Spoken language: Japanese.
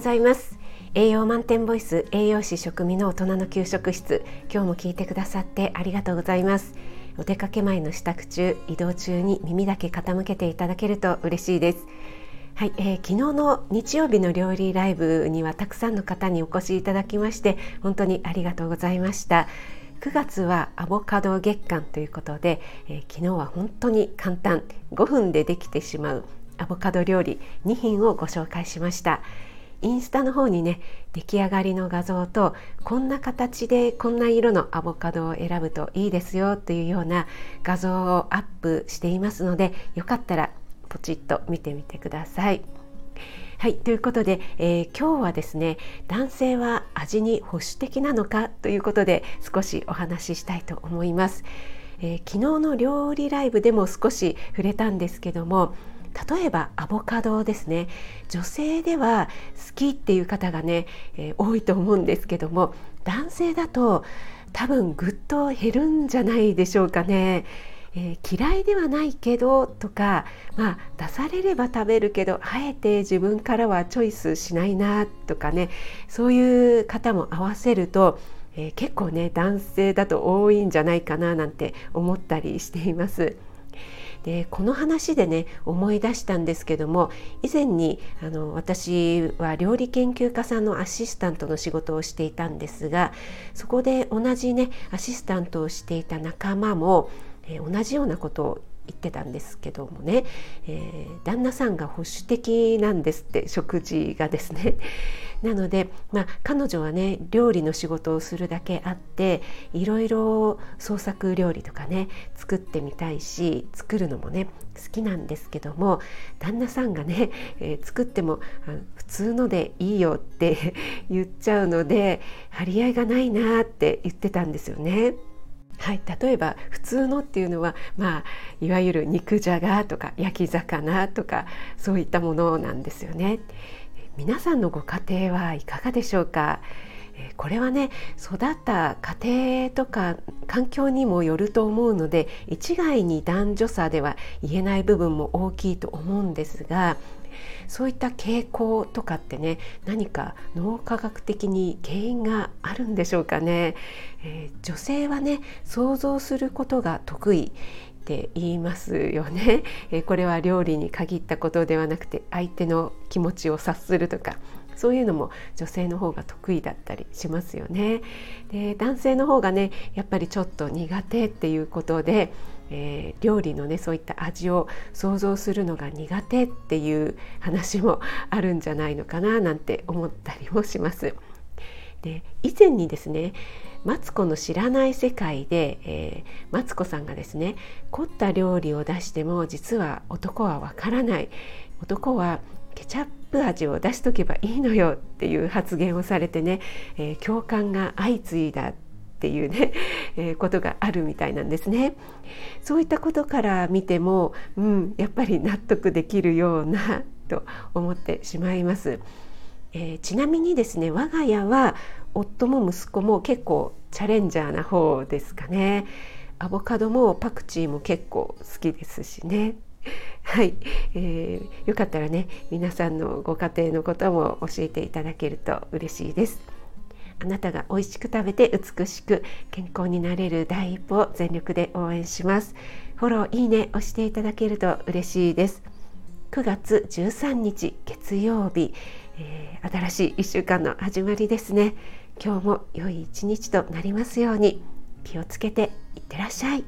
ございます。栄養満点ボイス栄養士食味の大人の給食室。今日も聞いてくださってありがとうございます。お出かけ前の支度中移動中に耳だけ傾けていただけると嬉しいです。はい、えー、昨日の日曜日の料理ライブにはたくさんの方にお越しいただきまして本当にありがとうございました。9月はアボカド月間ということで、えー、昨日は本当に簡単。5分でできてしまうアボカド料理2品をご紹介しました。インスタの方にね出来上がりの画像とこんな形でこんな色のアボカドを選ぶといいですよというような画像をアップしていますのでよかったらポチッと見てみてください。はいということで、えー、今日はですね男性は味に保守的なのかということで少しお話ししたいと思います。えー、昨日の料理ライブでも少し触れたんですけども例えばアボカドですね女性では好きっていう方がね、えー、多いと思うんですけども男性だと多分ぐっと減るんじゃないでしょうかね。えー、嫌いではないけどとか、まあ、出されれば食べるけどあえて自分からはチョイスしないなとかねそういう方も合わせると、えー、結構ね男性だと多いんじゃないかななんて思ったりしています。でこの話でね思い出したんですけども以前にあの私は料理研究家さんのアシスタントの仕事をしていたんですがそこで同じねアシスタントをしていた仲間も、同じようなことを言ってたんですけどもね、えー、旦那さんが保守的なんですって食事がですね。なので、まあ、彼女はね料理の仕事をするだけあっていろいろ創作料理とかね作ってみたいし作るのもね好きなんですけども旦那さんがね、えー、作っても普通のでいいよって 言っちゃうので張り合いがないなって言ってたんですよね。はい、例えば普通のっていうのは、まあ、いわゆる肉じゃがとか焼き魚とかそういったものなんですよね。皆さんのご家庭はいかがでしょうか？これはね育った家庭とか環境にもよると思うので一概に男女差では言えない部分も大きいと思うんですがそういった傾向とかってね何か脳科学的に原因があるんでしょうかね、えー、女性はね想像することが得意って言いますよね、えこれは料理に限ったことではなくて相手の気持ちを察するとかそういうのも女性の方が得意だったりしますよね。で男性の方がねやっぱりちょっと苦手っていうことで、えー、料理のねそういった味を想像するのが苦手っていう話もあるんじゃないのかななんて思ったりもします。で以前にですねマツコの知らない世界で、えー、マツコさんがですね凝った料理を出しても実は男はわからない男はケチャップ味を出しとけばいいのよっていう発言をされてね、えー、共感が相次いだっていうね、えー、ことがあるみたいなんですね。そういったことから見ても、うん、やっぱり納得できるようなと思ってしまいます。えー、ちなみにですね我が家は夫も息子も結構チャレンジャーな方ですかねアボカドもパクチーも結構好きですしね はい、えー、よかったらね皆さんのご家庭のことも教えていただけると嬉しいです。あなたが美味しく食べて美しく健康になれる第一歩を全力で応援します。フォローいいね押していただけると嬉しいです。9月13日月曜日、えー、新しい1週間の始まりですね。今日も良い一日となりますように気をつけていってらっしゃい。